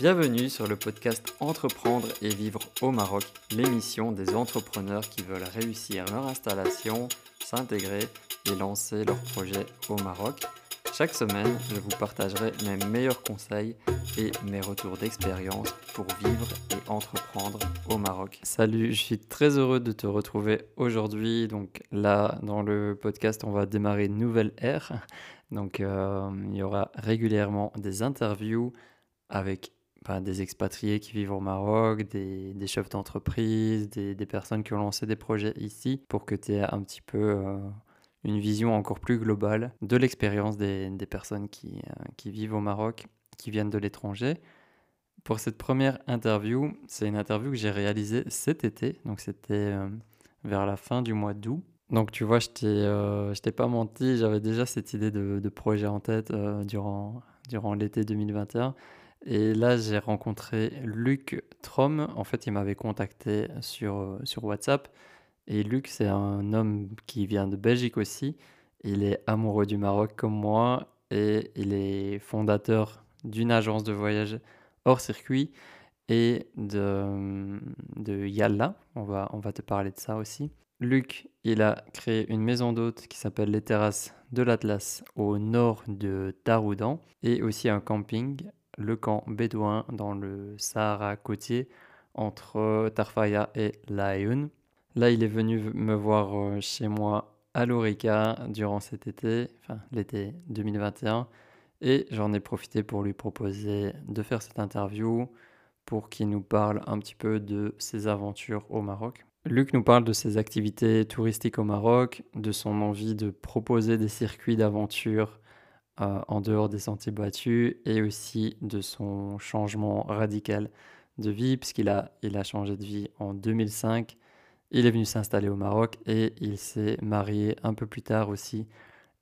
Bienvenue sur le podcast Entreprendre et vivre au Maroc, l'émission des entrepreneurs qui veulent réussir leur installation, s'intégrer et lancer leur projet au Maroc. Chaque semaine, je vous partagerai mes meilleurs conseils et mes retours d'expérience pour vivre et entreprendre au Maroc. Salut, je suis très heureux de te retrouver aujourd'hui. Donc là, dans le podcast, on va démarrer une nouvelle ère. Donc euh, il y aura régulièrement des interviews avec des expatriés qui vivent au Maroc, des, chefs d'entreprise, des, personnes qui ont lancé des projets ici, pour que tu aies un petit peu euh, une vision encore plus globale de l'expérience des, personnes qui, euh, qui vivent au Maroc, qui viennent de l'étranger. Pour cette première interview, c'est une interview que j'ai réalisée cet été, donc c'était euh, vers la fin du mois d'août. Donc tu vois, je t'ai, t'ai pas menti, j'avais déjà cette idée de, de projet en tête durant, durant l'été 2021. Et là, j'ai rencontré Luc Trom. En fait, il m'avait contacté sur, euh, sur WhatsApp. Et Luc, c'est un homme qui vient de Belgique aussi. Il est amoureux du Maroc comme moi et il est fondateur d'une agence de voyage hors circuit et de, de Yalla. On va, on va te parler de ça aussi. Luc, il a créé une maison d'hôtes qui s'appelle les Terrasses de l'Atlas au nord de Taroudan et aussi un camping le camp bédouin dans le Sahara côtier entre Tarfaya et Laayoun. Là, il est venu me voir euh, chez moi à l'Orica durant cet été, enfin l'été 2021, et j'en ai profité pour lui proposer de faire cette interview pour qu'il nous parle un petit peu de ses aventures au Maroc. Luc nous parle de ses activités touristiques au Maroc, de son envie de proposer des circuits d'aventure euh, en dehors des sentiers battus et aussi de son changement radical de vie, puisqu'il a, il a changé de vie en 2005. Il est venu s'installer au Maroc et il s'est marié un peu plus tard aussi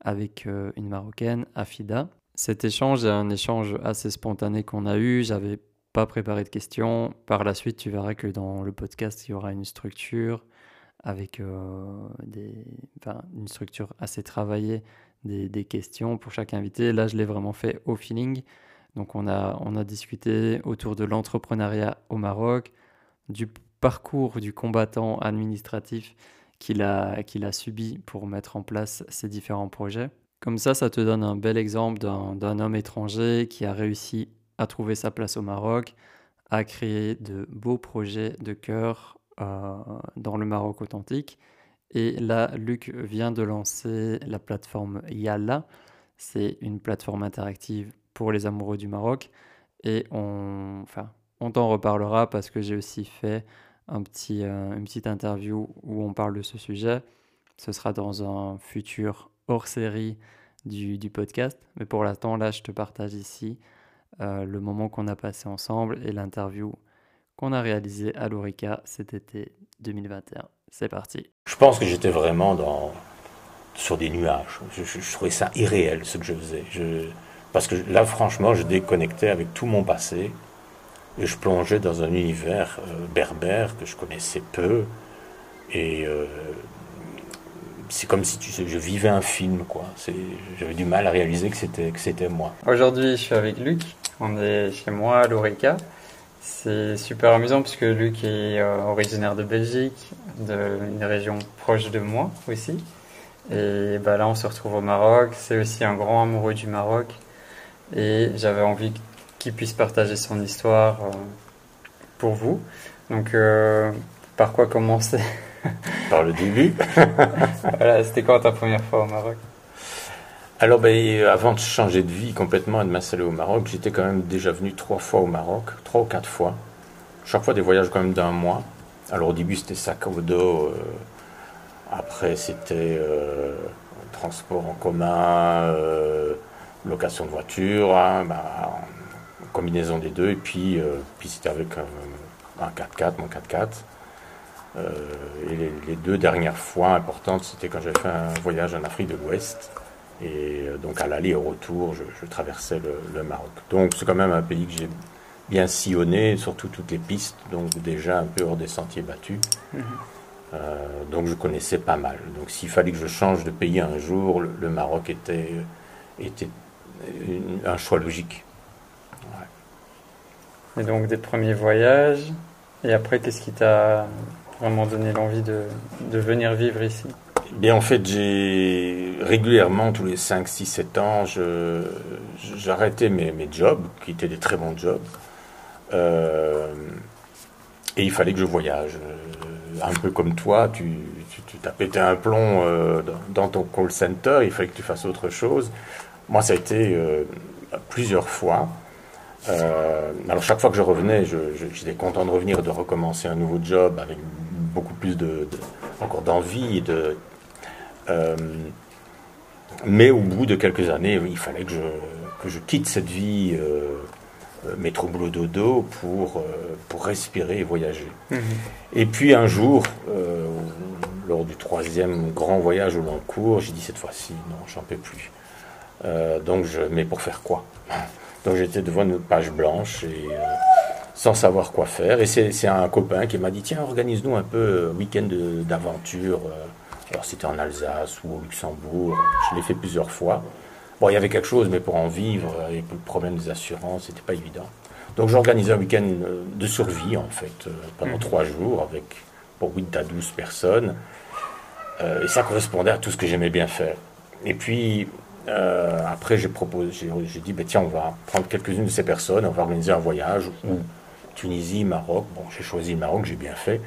avec euh, une Marocaine, Afida. Cet échange est un échange assez spontané qu'on a eu. J'avais pas préparé de questions. Par la suite, tu verras que dans le podcast, il y aura une structure avec euh, une structure assez travaillée des, questions pour chaque invité. Là, je l'ai vraiment fait au feeling. Donc, on a, on a discuté autour de l'entrepreneuriat au Maroc, du parcours du combattant administratif qu'il a, a subi pour mettre en place ces différents projets. Comme ça, ça te donne un bel exemple d'un homme étranger qui a réussi à trouver sa place au Maroc, à créer de beaux projets de cœur euh, dans le Maroc authentique et là, Luc vient de lancer la plateforme Yalla. C'est une plateforme interactive pour les amoureux du Maroc. Et on, t'en reparlera parce que j'ai aussi fait un petit, euh, une petite interview où on parle de ce sujet. Ce sera dans un futur hors série du, du podcast. Mais pour l'instant, là, je te partage ici euh, le moment qu'on a passé ensemble et l'interview qu'on a réalisée à l'Orica cet été 2021. C'est parti. Je pense que j'étais vraiment dans, sur des nuages. Je, trouvais ça irréel ce que je faisais. Je, parce que là, franchement, je déconnectais avec tout mon passé et je plongeais dans un univers euh, berbère que je connaissais peu. Et euh, c'est comme si tu sais, je vivais un film, quoi. J'avais du mal à réaliser que c'était moi. Aujourd'hui, je suis avec Luc. On est chez moi à l'Orica. C'est super amusant puisque Luc est euh, originaire de Belgique, d'une région proche de moi aussi. Et bah, là, on se retrouve au Maroc. C'est aussi un grand amoureux du Maroc. Et j'avais envie qu'il puisse partager son histoire euh, pour vous. Donc, euh, par quoi commencer? Par le début. voilà, c'était quand ta première fois au Maroc? Alors, ben, avant de changer de vie complètement et de m'installer au Maroc, j'étais quand même déjà venu trois fois au Maroc, trois ou quatre fois. Chaque fois des voyages quand même d'un mois. Alors au début c'était sac au dos, euh, après c'était euh, transport en commun, euh, location de voiture, hein, bah, combinaison des deux, et puis, c'était avec un, 4x4, mon 4x4. et les, les, deux dernières fois importantes, c'était quand j'avais fait un voyage en Afrique de l'Ouest. Et euh, donc à l'aller et au retour, je, traversais le, Maroc. Donc c'est quand même un pays que j'ai bien sillonné, surtout toutes les pistes, donc déjà un peu hors des sentiers battus. Mhm. Euh, donc je connaissais pas mal. Donc s'il fallait que je change de pays un jour, le, Maroc était, était un choix logique. Et donc des premiers voyages. Et après, qu'est-ce qui t'a vraiment donné l'envie de, de, venir vivre ici? Bien, en fait, j'ai régulièrement, tous les 5, 6, 7 ans, j'arrêtais mes, mes, jobs, qui étaient des très bons jobs. Euh, et il fallait que je voyage. Euh, un peu comme toi, tu, t'as pété un plomb euh, dans ton call center, il fallait que tu fasses autre chose. Moi, ça a été plusieurs fois. alors chaque fois que je revenais, j'étais content de revenir et de recommencer un nouveau job avec beaucoup plus de, encore d'envie de mais au bout de quelques années, il fallait que je, que je quitte cette vie euh, métro boulot dodo pour, euh, pour respirer et voyager. Mhm. Et puis un jour, euh, lors du troisième grand voyage au long cours, j'ai dit cette fois-ci, non, j'en peux plus. donc je, mais pour faire quoi? Donc j'étais devant une page blanche et sans savoir quoi faire. Et c'est un copain qui m'a dit tiens, organise-nous un peu un week-end d'aventure. Alors c'était en Alsace ou au Luxembourg. Je l'ai fait plusieurs fois. Bon, il y avait quelque chose, mais pour en vivre, et pour le problème des assurances, c'était pas évident. Donc j'organisais un week-end euh, de survie, en fait, euh, pendant mhm. trois jours, avec pour 8 à 12 personnes. Euh, et ça correspondait à tout ce que j'aimais bien faire. Et puis, après, j'ai proposé, j'ai dit, ben, tiens, on va prendre quelques-unes de ces personnes, on va organiser un voyage, ou Tunisie, Maroc. Bon, j'ai choisi le Maroc, j'ai bien fait.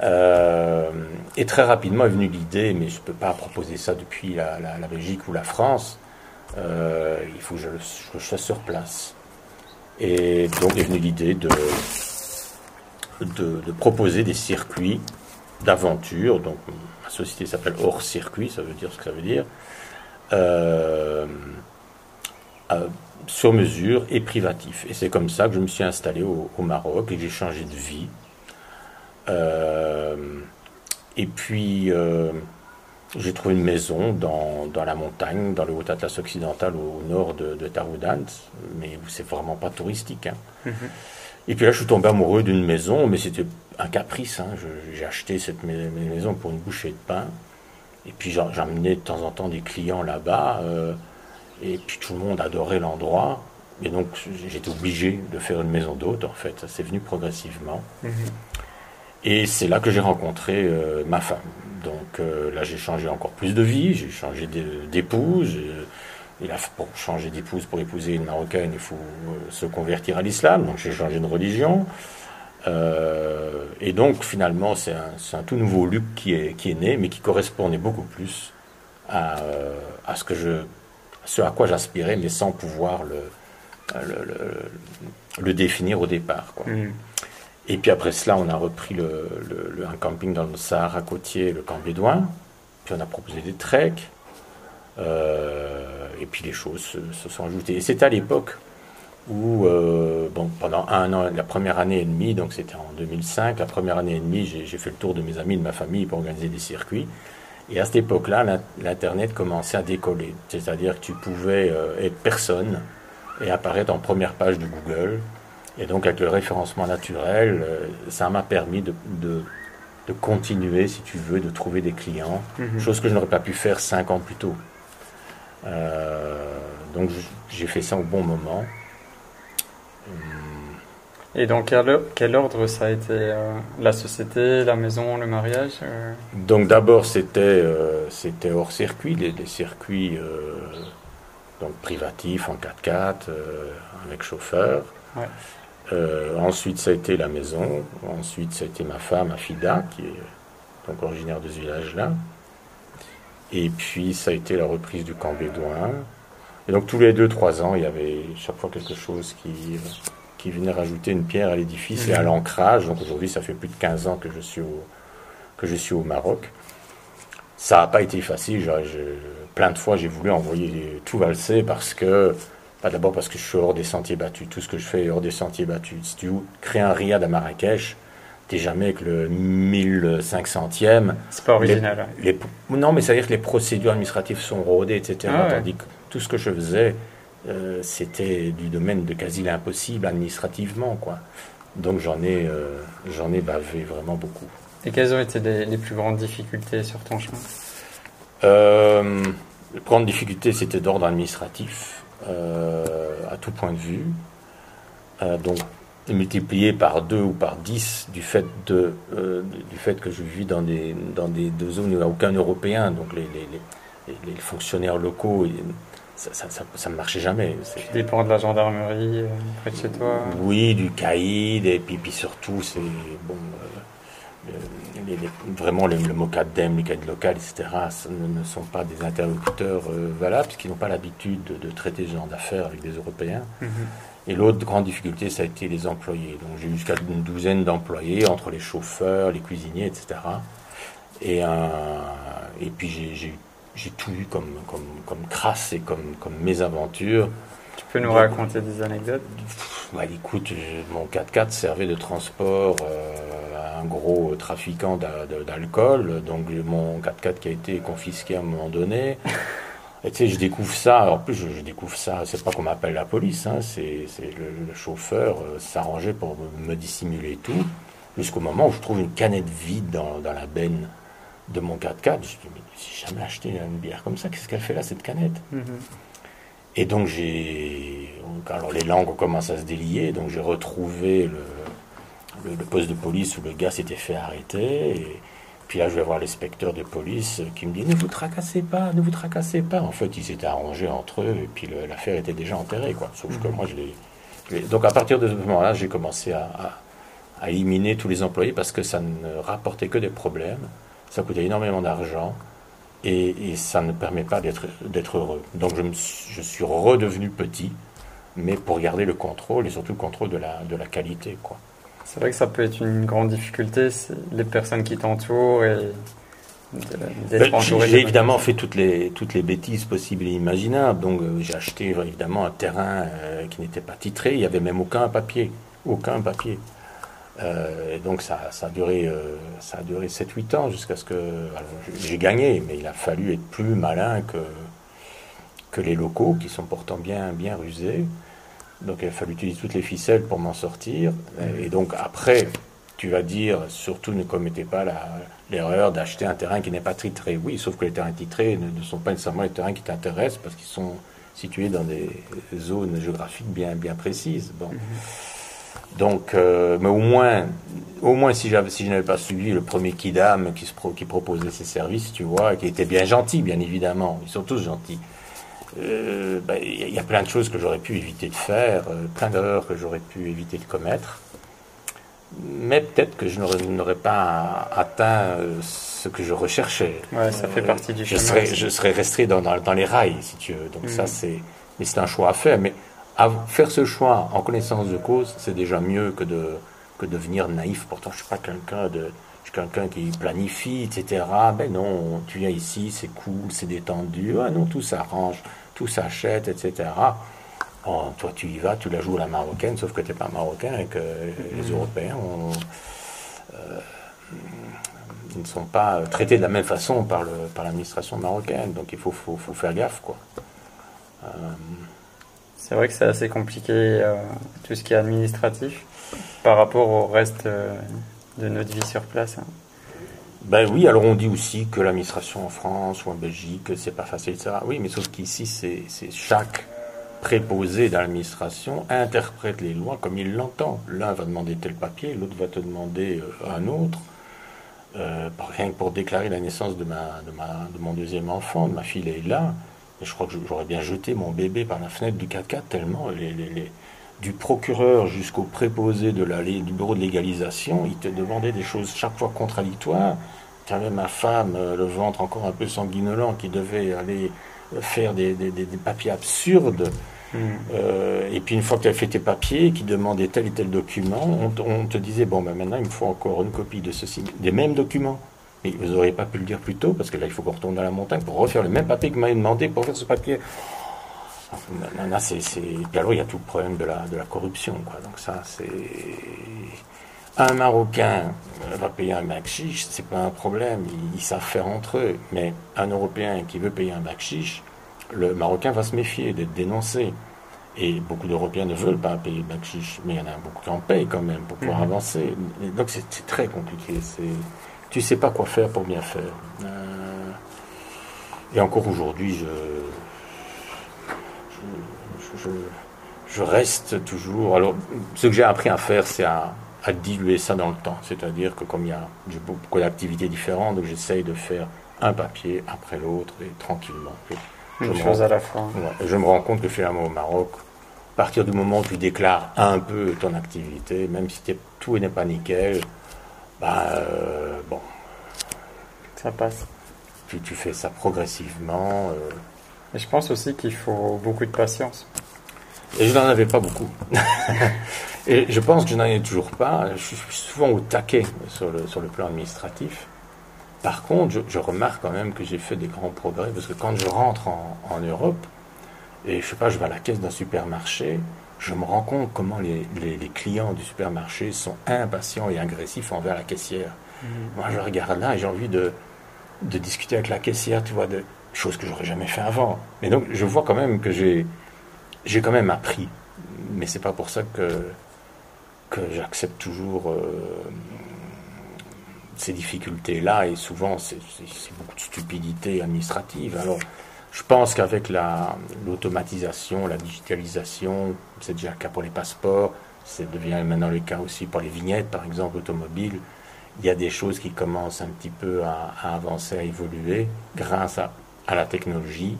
Et très rapidement est venue l'idée, mais je ne peux pas proposer ça depuis la, Belgique ou la France, euh, il faut que je, je, sois sur place. Et donc est venue l'idée de, proposer des circuits d'aventure. Donc ma société s'appelle Hors Circuit, ça veut dire ce que ça veut dire. Euh, euh, sur mesure et privatif. Et c'est comme ça que je me suis installé au, Maroc et que j'ai changé de vie. Et puis, j'ai trouvé une maison dans, dans, la montagne, dans le Haut Atlas occidental au nord de, de Taroudant, mais c'est vraiment pas touristique. Hein. Mhm. Et puis là, je suis tombé amoureux d'une maison, mais c'était un caprice. Hein. J'ai acheté cette maison pour une bouchée de pain. Et puis j'emmenais de temps en temps des clients là-bas. Euh, et puis tout le monde adorait l'endroit. Et donc j'étais obligé de faire une maison d'hôte, en fait. Ça s'est venu progressivement. Mhm. Et c'est là que j'ai rencontré euh, ma femme. Donc euh, là, j'ai changé encore plus de vie, j'ai changé d'épouse. Là, pour changer d'épouse, pour épouser une Marocaine, il faut euh, se convertir à l'islam. Donc j'ai changé de religion. et donc finalement, c'est un, tout nouveau Luc qui est, né, mais qui correspondait beaucoup plus à, ce, à quoi j'aspirais, mais sans pouvoir le, définir au départ. Mmh. Et puis après cela, on a repris un camping dans le Sahara côtier, le camp bédouin. Puis on a proposé des treks. Euh, et puis les choses se, sont ajoutées. Et c'était à l'époque où, euh, bon, pendant un an, la première année et demie, donc c'était en 2005, la première année et demie, j'ai fait le tour de mes amis, de ma famille pour organiser des circuits. Et à cette époque-là, l'Internet commençait à décoller. C'est-à-dire que tu pouvais euh, être personne et apparaître en première page de Google et donc avec le référencement naturel, euh, ça m'a permis de, de, continuer, si tu veux, de trouver des clients, mhm. chose que je n'aurais pas pu faire cinq ans plus tôt. Euh, donc j'ai fait ça au bon moment. Et dans quel, quel, ordre ça a été euh, La société, la maison, le mariage Donc d'abord c'était c'était hors circuit, les, circuits donc privatifs en 4x4 avec chauffeur. Ouais. Euh, ensuite, ça a été la maison. Ensuite, ça a été ma femme, Afida, qui est donc originaire de ce village-là. Et puis, ça a été la reprise du camp bédouin. Et donc, tous les deux, trois ans, il y avait chaque fois quelque chose qui, qui venait rajouter une pierre à l'édifice et à mhm. l'ancrage. Donc, aujourd'hui, ça fait plus de 15 ans que je suis au, que je suis au Maroc. Ça n'a pas été facile. plein de fois, j'ai voulu envoyer tout valser parce que pas d'abord parce que je suis hors des sentiers battus. Tout ce que je fais est hors des sentiers battus. Si tu crées un riad à Marrakech, t'es jamais avec le 1500e. C'est pas original. Les, non, mais ça veut dire que les procédures administratives sont rodées, etc. Ah tandis que tout ce que je faisais, euh, c'était du domaine de quasi l'impossible administrativement, quoi. Donc j'en ai, euh, j'en ai bavé vraiment beaucoup. Et quelles ont été les, plus grandes difficultés sur ton chemin? Euh, Les grandes difficultés, c'était d'ordre administratif. Euh, à tout point de vue. Euh, donc, multiplié par deux ou par dix du fait, de, euh, du fait que je vis dans des, dans des zones où il n'y a aucun Européen. Donc les, les, les, fonctionnaires locaux, ça, ça, ne marchait jamais. Tu dépends de la gendarmerie euh, près de chez toi Oui, du caïd, et puis, puis surtout, c'est bon, vraiment le, le MOCADEM, les cadres locales, etc., ne, sont pas des interlocuteurs euh, valables, puisqu'ils n'ont pas l'habitude de, traiter ce genre d'affaires avec des Européens. Mhm. Et l'autre grande difficulté, ça a été les employés. Donc j'ai eu jusqu'à une douzaine d'employés, entre les chauffeurs, les cuisiniers, etc. Et, euh, et puis j'ai tout eu comme, comme, comme crasse et comme, comme mésaventures. Tu peux nous raconter des anecdotes? Bah, Écoute, mon 4x4 servait de transport euh, un gros trafiquant d'alcool, donc mon 4x4 qui a été confisqué à un moment donné. Et tu sais, je découvre ça, en plus je, découvre ça, c'est pas qu'on m'appelle la police, hein, c'est le, chauffeur euh, s'arrangeait pour me, dissimuler tout, jusqu'au moment où je trouve une canette vide dans, la benne de mon 4x4. Je me dis, mais j'ai jamais acheté une bière comme ça, qu'est-ce qu'elle fait là, cette canette? Mm-hmm. Et donc j'ai. Alors les langues commencent à se délier, donc j'ai retrouvé le, le, poste de police où le gars s'était fait arrêter. Et puis là, je vais voir l'inspecteur de police qui me dit Ne vous tracassez pas, ne vous tracassez pas. En fait, ils s'étaient arrangés entre eux et puis l'affaire était déjà enterrée. Quoi. Sauf que mhm. moi, je l'ai. Donc à partir de ce moment-là, j'ai commencé à, à, éliminer tous les employés parce que ça ne rapportait que des problèmes, ça coûtait énormément d'argent et, ça ne permet pas d'être heureux. Donc je, me, je suis redevenu petit, mais pour garder le contrôle et surtout le contrôle de la, de la qualité. Quoi. C'est vrai que ça peut être une grande difficulté, les personnes qui t'entourent et ben, j'ai évidemment fait toutes les, toutes les bêtises possibles et imaginables. Donc euh, j'ai acheté évidemment un terrain euh, qui n'était pas titré. Il n'y avait même aucun papier. Aucun papier. Euh, donc ça, a duré, ça a duré 7-8 ans jusqu'à ce que j'ai gagné. Mais il a fallu être plus malin que, que les locaux qui sont pourtant bien, bien rusés. Donc il a fallu utiliser toutes les ficelles pour m'en sortir. Et donc après, tu vas dire, surtout ne commettez pas l'erreur d'acheter un terrain qui n'est pas titré. Oui, sauf que les terrains titrés ne, sont pas nécessairement les terrains qui t'intéressent parce qu'ils sont situés dans des zones géographiques bien, bien précises. Bon. Donc, euh, mais au moins, au moins si, si je n'avais pas suivi le premier Kidam qui, se qui proposait ses services, tu vois, qui était bien gentil, bien évidemment, ils sont tous gentils. Euh, ben, il y a plein de choses que j'aurais pu éviter de faire, euh, plein d'erreurs que j'aurais pu éviter de commettre. Mais peut-être que je n'aurais pas atteint ce que je recherchais. Ouais, ça fait partie du je Serais, je serais resté dans, dans, les rails, si tu veux. Donc ça, mm. c'est, mais c'est un choix à faire. Mais faire ce choix en connaissance de cause, c'est déjà mieux que de, que de devenir naïf. Pourtant, je suis pas quelqu'un de, je suis quelqu'un qui planifie, etc. Ben non, tu viens ici, c'est cool, c'est détendu. Ah non, tout s'arrange tout s'achète, etc. toi, tu y vas, tu la joues à la marocaine, sauf que tu n'es pas marocain et que les mm. Européens euh, ne sont pas traités de la même façon par, le, par l'administration marocaine. Donc il faut, faut, faire gaffe. quoi. Euh, c'est vrai que c'est assez compliqué, euh, tout ce qui est administratif, par rapport au reste de notre vie sur place. Hein. Ben oui, alors on dit aussi que l'administration en France ou en Belgique, c'est pas facile, etc. Oui, mais sauf qu'ici, c'est chaque préposé dans l'administration interprète les lois comme il l'entend. L'un va demander tel papier, l'autre va te demander euh, un autre. Euh, rien que pour déclarer la naissance de, ma, de, ma, de mon deuxième enfant, de ma fille. Et je crois que j'aurais bien jeté mon bébé par la fenêtre du 4x4 tellement les, les, du procureur jusqu'au préposé de la, du bureau de légalisation, il te demandait des choses chaque fois contradictoires. Tu avais ma femme, euh, le ventre encore un peu sanguinolent, qui devait aller faire des, papiers absurdes. Hmm. Euh, et puis une fois que tu as fait tes papiers, qui demandait tel et tel document, on, te disait, bon, ben maintenant il me faut encore une copie de ceci, des mêmes documents. Mais vous n'auriez pas pu le dire plus tôt, parce que là il faut qu'on retourne dans la montagne pour refaire le même papier que m'avait demandé pour faire ce papier. Là, c'est, Puis alors il y a tout le problème de la, de la corruption. Quoi. Donc ça, c'est un Marocain va payer un bakchich, c'est pas un problème, ils, savent faire entre eux. Mais un Européen qui veut payer un bakchich, le Marocain va se méfier d'être dénoncé. Et beaucoup d'Européens ne veulent pas payer le bakchich, mais il y en a beaucoup qui en payent quand même pour pouvoir mhm. avancer. donc c'est très compliqué. C'est, tu sais pas quoi faire pour bien faire. Euh, et encore aujourd'hui, je, je, je reste toujours. Alors, ce que j'ai appris à faire, c'est à, diluer ça dans le temps. C'est-à-dire que comme il y a beaucoup d'activités différentes, donc j'essaye de faire un papier après l'autre et tranquillement. Une chose à la fois. je me rends compte que finalement au Maroc, à partir du moment où tu déclares un peu ton activité, même si tout n'est pas nickel, bah, euh, bon. Ça passe. Tu, tu fais ça progressivement. Euh. Et je pense aussi qu'il faut beaucoup de patience. Et je n'en avais pas beaucoup. et je pense que je n'en ai toujours pas. Je suis souvent au taquet sur le, sur le plan administratif. Par contre, je, remarque quand même que j'ai fait des grands progrès parce que quand je rentre en, Europe, et je sais pas, je vais à la caisse d'un supermarché, je me rends compte comment les, clients du supermarché sont impatients et agressifs envers la caissière. Mmh. Moi, je regarde là et j'ai envie de, de discuter avec la caissière, tu vois, de choses que j'aurais jamais fait avant. Mais donc, je vois quand même que j'ai j'ai quand même appris, mais c'est pas pour ça que, que j'accepte toujours euh, ces difficultés-là, et souvent c'est beaucoup de stupidité administrative. Alors, je pense qu'avec l'automatisation, la, digitalisation, c'est déjà le cas pour les passeports, c'est devient maintenant le cas aussi pour les vignettes, par exemple, automobiles. Il y a des choses qui commencent un petit peu à, avancer, à évoluer grâce à, à la technologie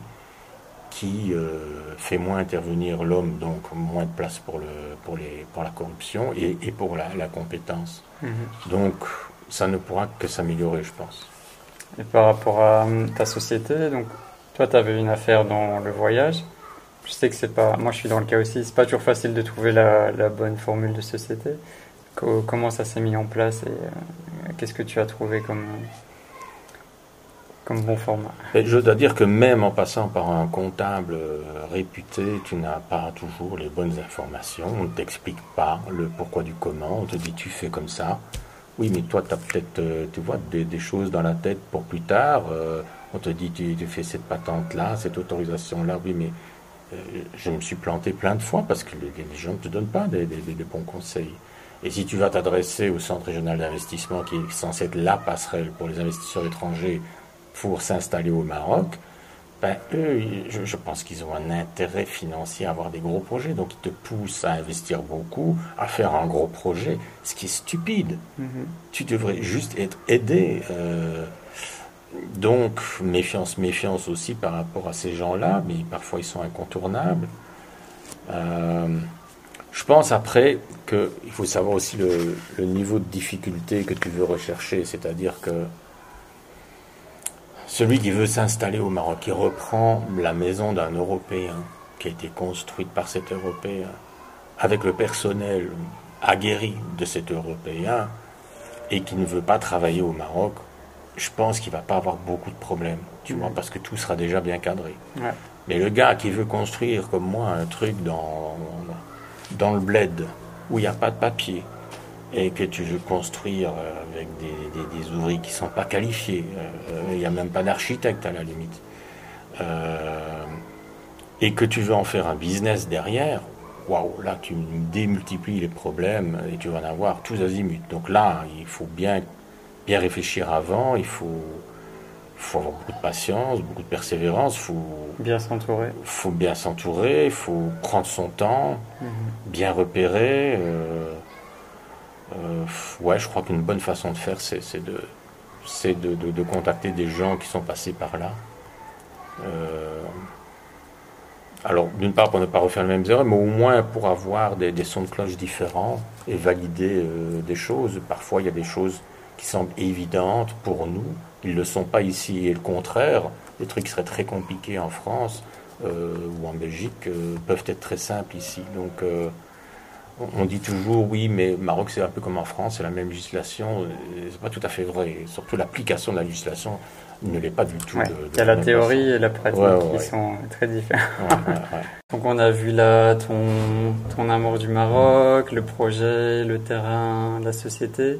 qui euh, fait moins intervenir l'homme, donc moins de place pour, le, pour, les, pour la corruption et, et pour la, la compétence. Mhm. Donc ça ne pourra que s'améliorer, je pense. Et par rapport à ta société, donc toi tu avais une affaire dans le voyage. Je sais que c'est pas, moi je suis dans le cas aussi, c'est pas toujours facile de trouver la, bonne formule de société. comment ça s'est mis en place et euh, qu'est-ce que tu as trouvé comme bon format? je dois dire que même en passant par un comptable euh, réputé, tu n'as pas toujours les bonnes informations. On ne t'explique pas le pourquoi du comment. On te dit tu fais comme ça. Oui, mais toi, tu as peut-être euh, vois, des, choses dans la tête pour plus tard. Euh, on te dit tu, fais cette patente-là, cette autorisation-là. Oui, mais je me suis planté plein de fois parce que les, gens ne te donnent pas des, des bons conseils. Et si tu vas t'adresser au Centre régional d'investissement, qui est censé être la passerelle pour les investisseurs étrangers pour s'installer au Maroc, ben, eux, je, pense qu'ils ont un intérêt financier à avoir des gros projets. Donc, ils te poussent à investir beaucoup, à faire un gros projet, ce qui est stupide. Mm-hmm. Tu devrais juste être aidé. Euh, donc, méfiance, méfiance aussi par rapport à ces gens-là, mais parfois ils sont incontournables. Euh, je pense après qu'il faut savoir aussi le, le niveau de difficulté que tu veux rechercher, c'est-à-dire que celui qui veut s'installer au Maroc, qui reprend la maison d'un Européen qui a été construite par cet Européen, avec le personnel aguerri de cet Européen, et qui ne veut pas travailler au Maroc, je pense qu'il va pas avoir beaucoup de problèmes, tu vois, parce que tout sera déjà bien cadré. Mais le gars qui veut construire comme moi un truc dans, dans le bled, où il n'y a pas de papier, et que tu veux construire euh, avec des, des, ouvriers qui ne sont pas qualifiés, euh, il n'y a même pas d'architecte à la limite, euh, et que tu veux en faire un business derrière, waouh, là tu démultiplies les problèmes et tu vas en avoir tous azimuts. Donc là, il faut bien, bien réfléchir avant, il faut, faut avoir beaucoup de patience, beaucoup de persévérance, faut bien s'entourer. faut bien s'entourer, il faut prendre son temps, mhm. bien repérer. Euh, ouais, je crois qu'une bonne façon de faire, c'est de, de, de, contacter des gens qui sont passés par là. Euh, alors, d'une part, pour ne pas refaire les mêmes erreurs, mais au moins pour avoir des, des sons de cloche différents et valider euh, des choses. Parfois, il y a des choses qui semblent évidentes pour nous, ils ne le sont pas ici. Et le contraire, des trucs qui seraient très compliqués en France ou en Belgique peuvent être très simples ici. Donc, on dit toujours oui, mais Maroc c'est un peu comme en France, c'est la même législation. C'est pas tout à fait vrai. surtout l'application de la législation ne l'est pas du tout. il y a la théorie et la pratique qui sont très différentes. Donc on a vu là ton, ton amour du Maroc, le projet, le terrain, la société.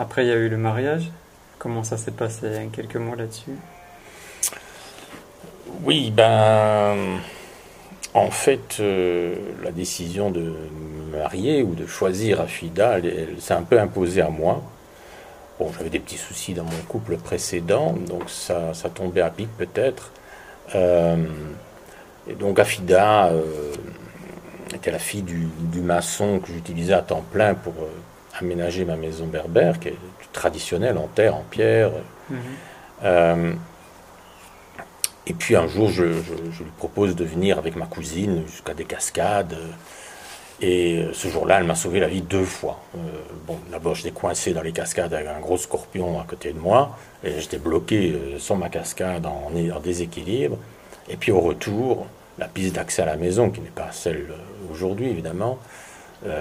Après il y a eu le mariage. Comment ça s'est passé? Quelques mots là-dessus? Oui, ben en fait, euh, la décision de marier ou de choisir Afida, elle, s'est un peu imposée à moi. Bon, j'avais des petits soucis dans mon couple précédent, donc ça, ça tombait à pic peut-être. Euh, et donc Afida, euh, était la fille du, maçon que j'utilisais à temps plein pour aménager ma maison berbère, qui est traditionnelle en terre, en pierre. Mhm. et puis un jour, je, je, lui propose de venir avec ma cousine jusqu'à des cascades. Et euh, ce jour-là, elle m'a sauvé la vie deux fois. Euh, bon, d'abord, j'étais coincé dans les cascades avec un gros scorpion à côté de moi, et j'étais bloqué euh, sur ma cascade en, déséquilibre. Et puis au retour, la piste d'accès à la maison, qui n'est pas celle aujourd'hui évidemment,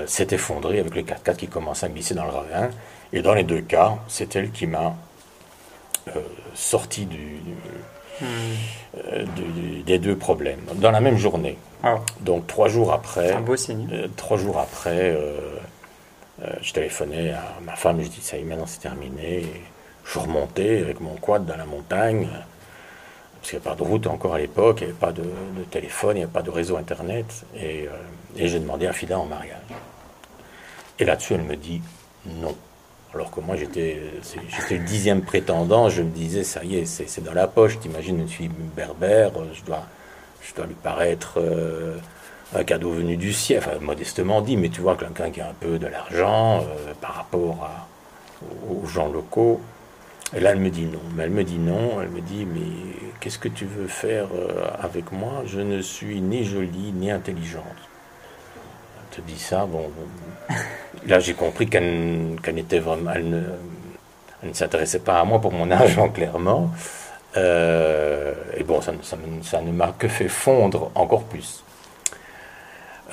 s'est effondrée avec le 4x4 qui commençait à glisser dans le ravin. Et dans les deux cas, c'est elle qui m'a sorti du, euh, des deux problèmes dans la même journée. Ah. Donc trois jours après, un beau signe. Euh, trois jours après, euh, je téléphonais à ma femme, je dis ça y est, maintenant c'est terminé. je remontais avec mon quad dans la montagne, parce qu'il n'y avait pas de route encore à l'époque, il n'y avait pas de, téléphone, il n'y avait pas de réseau internet, et, et j'ai demandé à Fida en mariage. Et là-dessus, elle me dit non. Alors que moi, j'étais, le dixième prétendant, je me disais, ça y est, c'est, dans la poche, t'imagines une fille berbère, je dois, je dois lui paraître euh, un cadeau venu du ciel, modestement dit, mais tu vois, quelqu'un qui a un peu de l'argent euh, par rapport aux gens locaux. Et là, elle me dit non. Mais elle me dit non, elle me dit, mais qu'est-ce que tu veux faire euh, avec moi? Je ne suis ni jolie ni intelligente te dis ça, bon, là j'ai compris qu'elle n'était vraiment, elle ne, s'intéressait pas à moi pour mon argent clairement. Euh, et bon, ça, ça, ne m'a que fait fondre encore plus.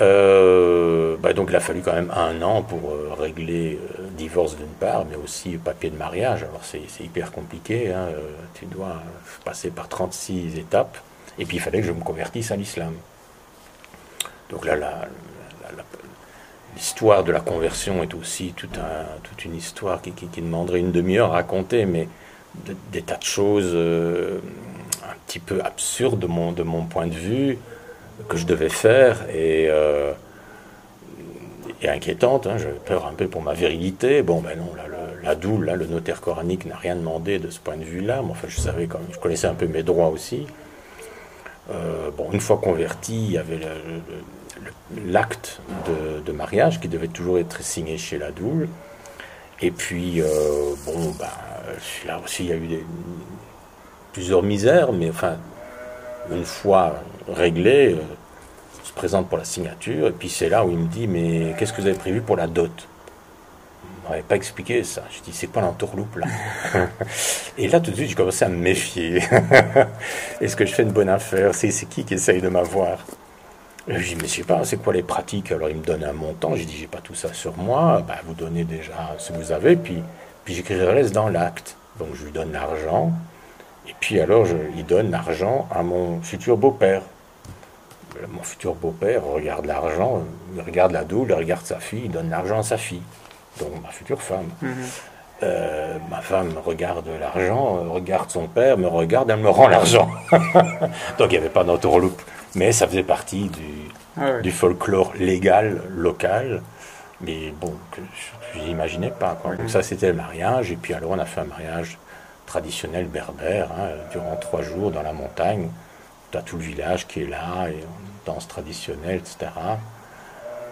Euh, bah donc il a fallu quand même un an pour euh, régler divorce d'une part, mais aussi papier de mariage. Alors c'est hyper compliqué, hein, tu dois passer par 36 étapes, et puis il fallait que je me convertisse à l'islam. Donc là, la, l'histoire de la conversion est aussi toute une histoire qui, demanderait une demi-heure à raconter, mais des tas de choses euh, un petit peu absurdes de mon, point de vue que je devais faire et, euh, et inquiétantes. Hein, J'avais peur un peu pour ma virilité. Bon, ben non, là, le, la doule, le notaire coranique n'a rien demandé de ce point de vue-là. Mais enfin, je savais quand même, je connaissais un peu mes droits aussi. Euh, bon, une fois converti, il y avait le l'acte de, mariage qui devait toujours être signé chez la. Et puis, euh, bon, bah, là aussi, il y a eu plusieurs misères, mais enfin, une fois réglé, euh, on se présente pour la signature, et puis c'est là où il me dit, mais qu'est-ce que vous avez prévu pour la dot? On m'avait pas expliqué ça. Je dis, c'est quoi l'entourloupe là Et là, tout de suite, j'ai commencé à me méfier. Est-ce que je fais une bonne affaire? C'est qui qui essaye de m'avoir? Je lui dis, mais je sais pas, c'est quoi les pratiques? Alors il me donne un montant, j'ai dit, j'ai pas tout ça sur moi, bah, vous donnez déjà ce que vous avez, puis, puis j'écrirai le reste dans l'acte. Donc je lui donne l'argent, et puis alors je, il donne l'argent à mon futur beau-père. Mon futur beau-père regarde l'argent, il regarde la doule, il regarde sa fille, il donne l'argent à sa fille, donc ma future femme. Mhm. Euh, ma femme regarde l'argent, regarde son père, me regarde, elle me rend l'argent. donc il n'y avait pas d'entourloupe mais ça faisait partie du, ah du folklore légal local, mais bon, que je n'imaginais pas. Donc ça, c'était le mariage, et puis alors on a fait un mariage traditionnel berbère, hein, durant trois jours dans la montagne. Tu as tout le village qui est là, et on danse traditionnelle, etc.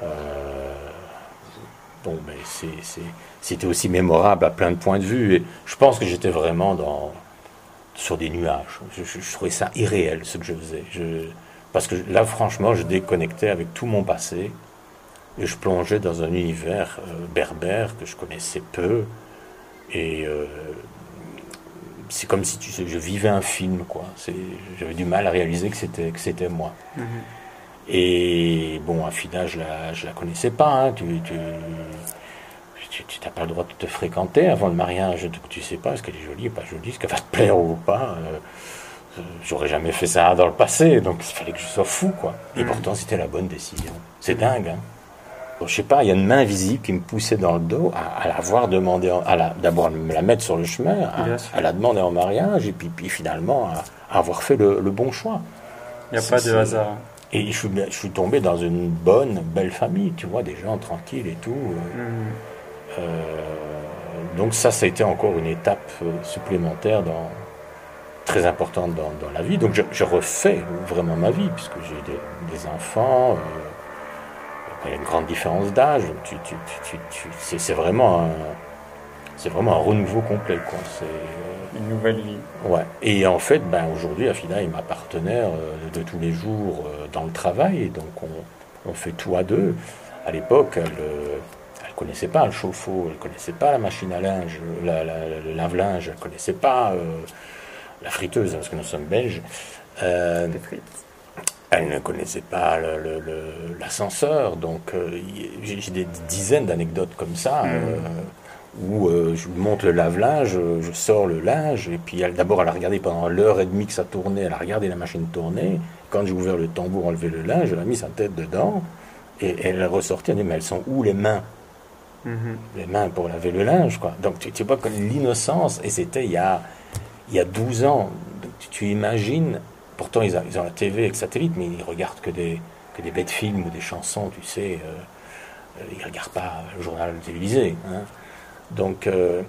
Euh, bon, mais c'était aussi mémorable à plein de points de vue, et je pense que j'étais vraiment dans, sur des nuages. Je, je, trouvais ça irréel, ce que je faisais. Je, parce que là, franchement, je déconnectais avec tout mon passé et je plongeais dans un univers euh, berbère que je connaissais peu. Et euh, c'est comme si tu sais, je vivais un film, quoi. J'avais du mal à réaliser que c'était que c'était moi. Mm-hmm. Et bon, Afida, je la, je la connaissais pas. Hein. Tu, tu, tu n'as pas le droit de te fréquenter avant le mariage. Tu sais pas est-ce qu'elle est jolie ou pas jolie, est-ce qu'elle va te plaire ou pas. Euh, j'aurais jamais fait ça dans le passé, donc il fallait que je sois fou, quoi. Et mm. pourtant, c'était la bonne décision. C'est dingue, hein. Bon, je sais pas, il y a une main invisible qui me poussait dans le dos à, la voir demander, à la, d'abord me la mettre sur le chemin, à, la demander en mariage, et puis, puis finalement à, avoir fait le, bon choix. Il n'y a pas de hasard. Et je suis, je suis, tombé dans une bonne, belle famille, tu vois, des gens tranquilles et tout. Mm. Euh, donc ça, ça a été encore une étape euh, supplémentaire dans, très importante dans, dans la vie. Donc je, je, refais vraiment ma vie, puisque j'ai des, des, enfants, euh, Il y a une grande différence d'âge. Tu, tu, c'est vraiment un, c'est vraiment un renouveau complet. Quoi. C'est, euh, une nouvelle vie. Ouais. Et en fait, ben, aujourd'hui, Afida est ma partenaire de tous les jours dans le travail. Donc, on, on fait tout à deux. À l'époque, elle ne connaissait pas le chauffe-eau, elle ne connaissait pas la machine à linge, le lave-linge, elle ne connaissait pas la friteuse, parce que nous sommes belges. Euh, elle ne connaissait pas l'ascenseur, donc euh, j'ai des dizaines d'anecdotes comme ça. Mm. Euh, où je monte le lave-linge, je sors le linge, et puis d'abord elle a regardé pendant l'heure et demie que ça tournait, elle a regardé la machine tourner. Quand j'ai ouvert le tambour, enlevé le linge, elle a mis sa tête dedans, et, elle est ressortie, elle a dit Mais elles sont où les mains? Mm-hmm. Les mains pour laver le linge, quoi. Donc tu, tu vois, comme l'innocence, et c'était il y a il y a 12 ans, tu, imagines, pourtant ils, ont la TV avec satellite, mais ils regardent que des, que des bêtes films ou des chansons, tu sais, euh, euh, ils ne regardent pas le journal télévisé. Hein. Donc, euh,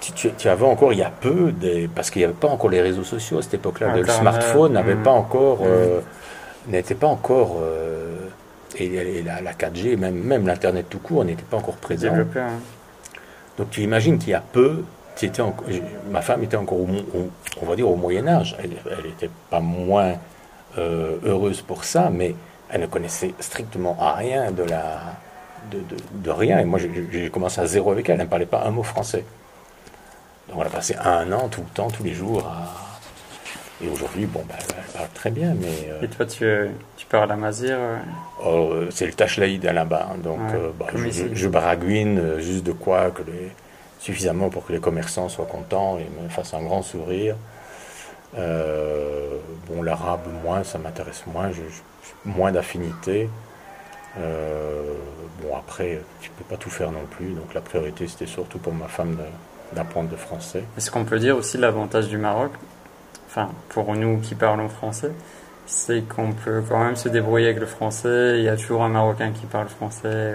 tu, tu, avais encore, il y a peu, des, parce qu'il n'y avait pas encore les réseaux sociaux à cette époque-là, le smartphone n'avait hmm. pas encore, hmm. n'était pas encore, et, la, 4G, même, même l'Internet tout court n'était pas encore présent. Hein. Donc tu imagines qu'il y a peu ma femme était encore, au, on va dire, au Moyen Âge. Elle n'était pas moins euh, heureuse pour ça, mais elle ne connaissait strictement rien de la, de, rien. Et moi, j'ai commencé à zéro avec elle. Elle ne parlait pas un mot français. Donc, on a passé un an tout le temps, tous les jours. Et aujourd'hui, bon, ben, elle parle très bien, mais... Euh, Et toi, tu, tu parles à Mazir oh, C'est le Tachlaïd là-bas. Hein. Donc, bah, je, je, baragouine juste de quoi que les suffisamment pour que les commerçants soient contents et me fassent un grand sourire. Euh, bon, l'arabe, moins, ça m'intéresse moins, moins d'affinité. Euh, bon, après, tu peux pas tout faire non plus, donc la priorité c'était surtout pour ma femme d'apprendre le français. Est-ce qu'on peut dire aussi l'avantage du Maroc, enfin, pour nous qui parlons français, c'est qu'on peut quand même se débrouiller avec le français. Il y a toujours un Marocain qui parle français.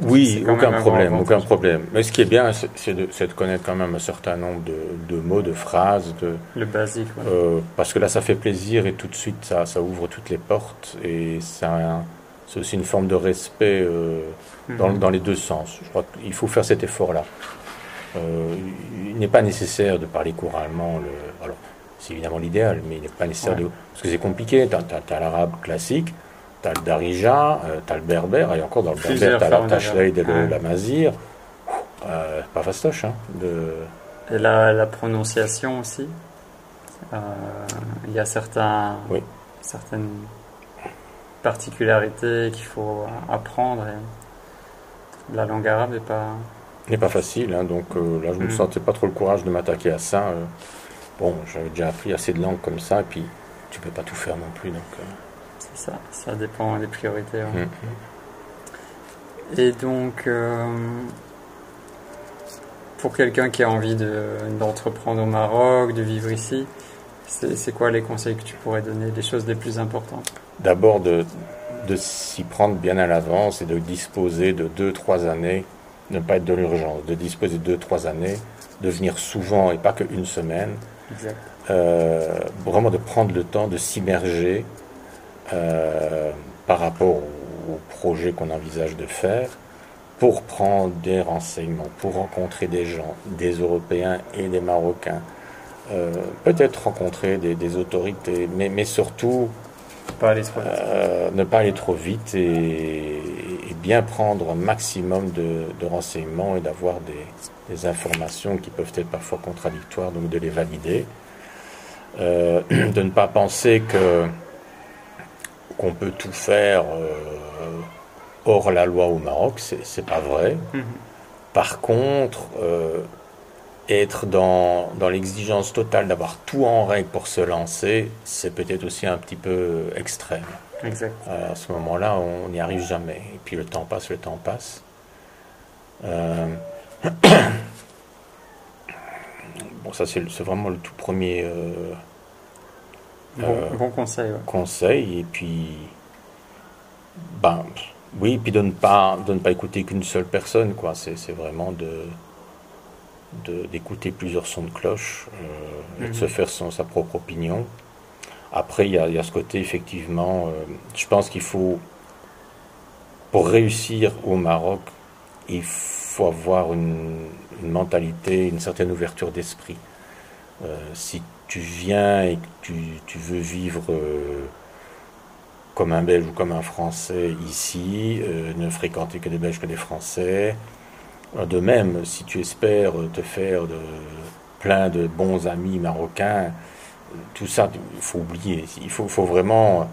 Oui, aucun problème, aucun problème. Mais ce qui est bien, c'est de, de, connaître quand même un certain nombre de, de mots, de phrases. De, le basique. Euh, parce que là, ça fait plaisir et tout de suite, ça, ça ouvre toutes les portes. Et c'est aussi une forme de respect euh, dans, mhm. dans, les deux sens. Je crois qu'il faut faire cet effort-là. Euh, il n'est pas nécessaire de parler couramment. Le, alors, c'est évidemment l'idéal, mais il n'est pas nécessaire de. Parce que c'est compliqué. Tu as, l'arabe classique, tu as le darija, euh, tu as le berbère, et encore dans le berbère, tu as la tachleid et le, la mazir. Euh, pas fastoche. Hein, de... Et la, la prononciation aussi. Euh, il y a certains, oui. certaines particularités qu'il faut apprendre. Et la langue arabe n'est pas. N'est pas facile, hein, donc euh, là je ne me mm. sentais pas trop le courage de m'attaquer à ça. Bon, j'avais déjà appris assez de langues comme ça, et puis tu peux pas tout faire non plus. Donc, euh. C'est ça, ça dépend des priorités. Hein. Mm-hmm. Et donc, euh, pour quelqu'un qui a envie d'entreprendre au Maroc, de vivre ici, c'est quoi les conseils que tu pourrais donner, les choses les plus importantes? D'abord de, de s'y prendre bien à l'avance et de disposer de 2-3 années, ne pas être de l'urgence, de disposer de 2-3 années, de venir souvent et pas qu'une semaine, euh, vraiment de prendre le temps de s'immerger euh, par rapport au, projet qu'on envisage de faire pour prendre des renseignements, pour rencontrer des gens, des Européens et des Marocains, euh, peut-être rencontrer des, autorités, mais, mais surtout pas aller trop vite. ne pas aller trop vite et, bien prendre un maximum de, de renseignements et d'avoir des, des informations qui peuvent être parfois contradictoires, donc de les valider. Euh, de ne pas penser que qu'on peut tout faire euh, hors la loi au Maroc, c'est pas vrai. Mhm. Par contre, euh, être dans, dans l'exigence totale d'avoir tout en règle pour se lancer, c'est peut-être aussi un petit peu extrême. Exact. à ce moment-là, on n'y arrive jamais. Et puis le temps passe, le temps passe. bon, ça c'est vraiment le tout premier euh, bon, euh, conseil. Conseil et puis, ben, oui, puis de ne pas de ne pas écouter qu'une seule personne, quoi. C'est vraiment de d'écouter plusieurs sons de cloche euh, et de se mhm. faire son, sa propre opinion. Après, il y, a, ce côté, effectivement, je pense qu'il faut pour réussir au Maroc, il faut avoir une, mentalité, une certaine ouverture d'esprit. Euh, si tu viens et que tu, veux vivre euh, comme un Belge ou comme un Français ici, euh, ne fréquenter que des Belges que des Français. De même, si tu espères te faire de, plein de bons amis marocains, tout ça, il faut oublier. Il faut, faut vraiment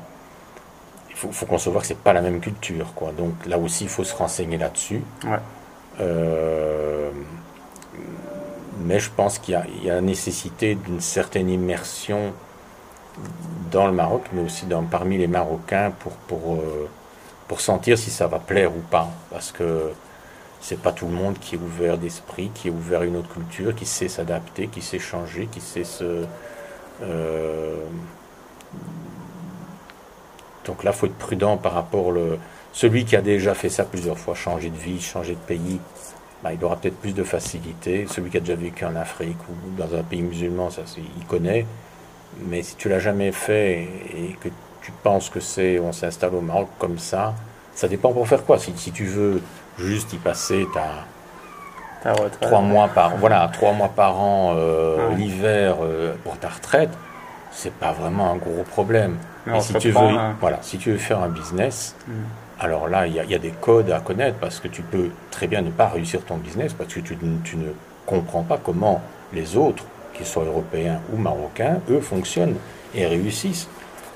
faut, faut concevoir que c'est pas la même culture, quoi. Donc là aussi, il faut se renseigner là-dessus. Euh, mais je pense qu'il y, a la nécessité d'une certaine immersion dans le Maroc, mais aussi dans, parmi les Marocains pour, pour, euh, pour sentir si ça va plaire ou pas. Parce que c'est pas tout le monde qui est ouvert d'esprit, qui est ouvert à une autre culture, qui sait s'adapter, qui sait changer, qui sait se. Euh, donc là, il faut être prudent par rapport le celui qui a déjà fait ça plusieurs fois, changer de vie, changer de pays, bah, il aura peut-être plus de facilité. Celui qui a déjà vécu en Afrique ou dans un pays musulman, ça, il connaît. Mais si tu l'as jamais fait et que tu penses que c'est on s'installe au Maroc comme ça, ça dépend pour faire quoi. Si, si tu veux juste y passer ta, trois mois par voilà trois mois par an euh, l'hiver euh, pour ta retraite, c'est pas vraiment un gros problème si tu, veux, voilà, si tu veux faire un business, hmm. alors là, il y, a des codes à connaître parce que tu peux très bien ne pas réussir ton business parce que tu, ne comprends pas comment les autres, qu'ils soient européens ou marocains, eux fonctionnent et réussissent.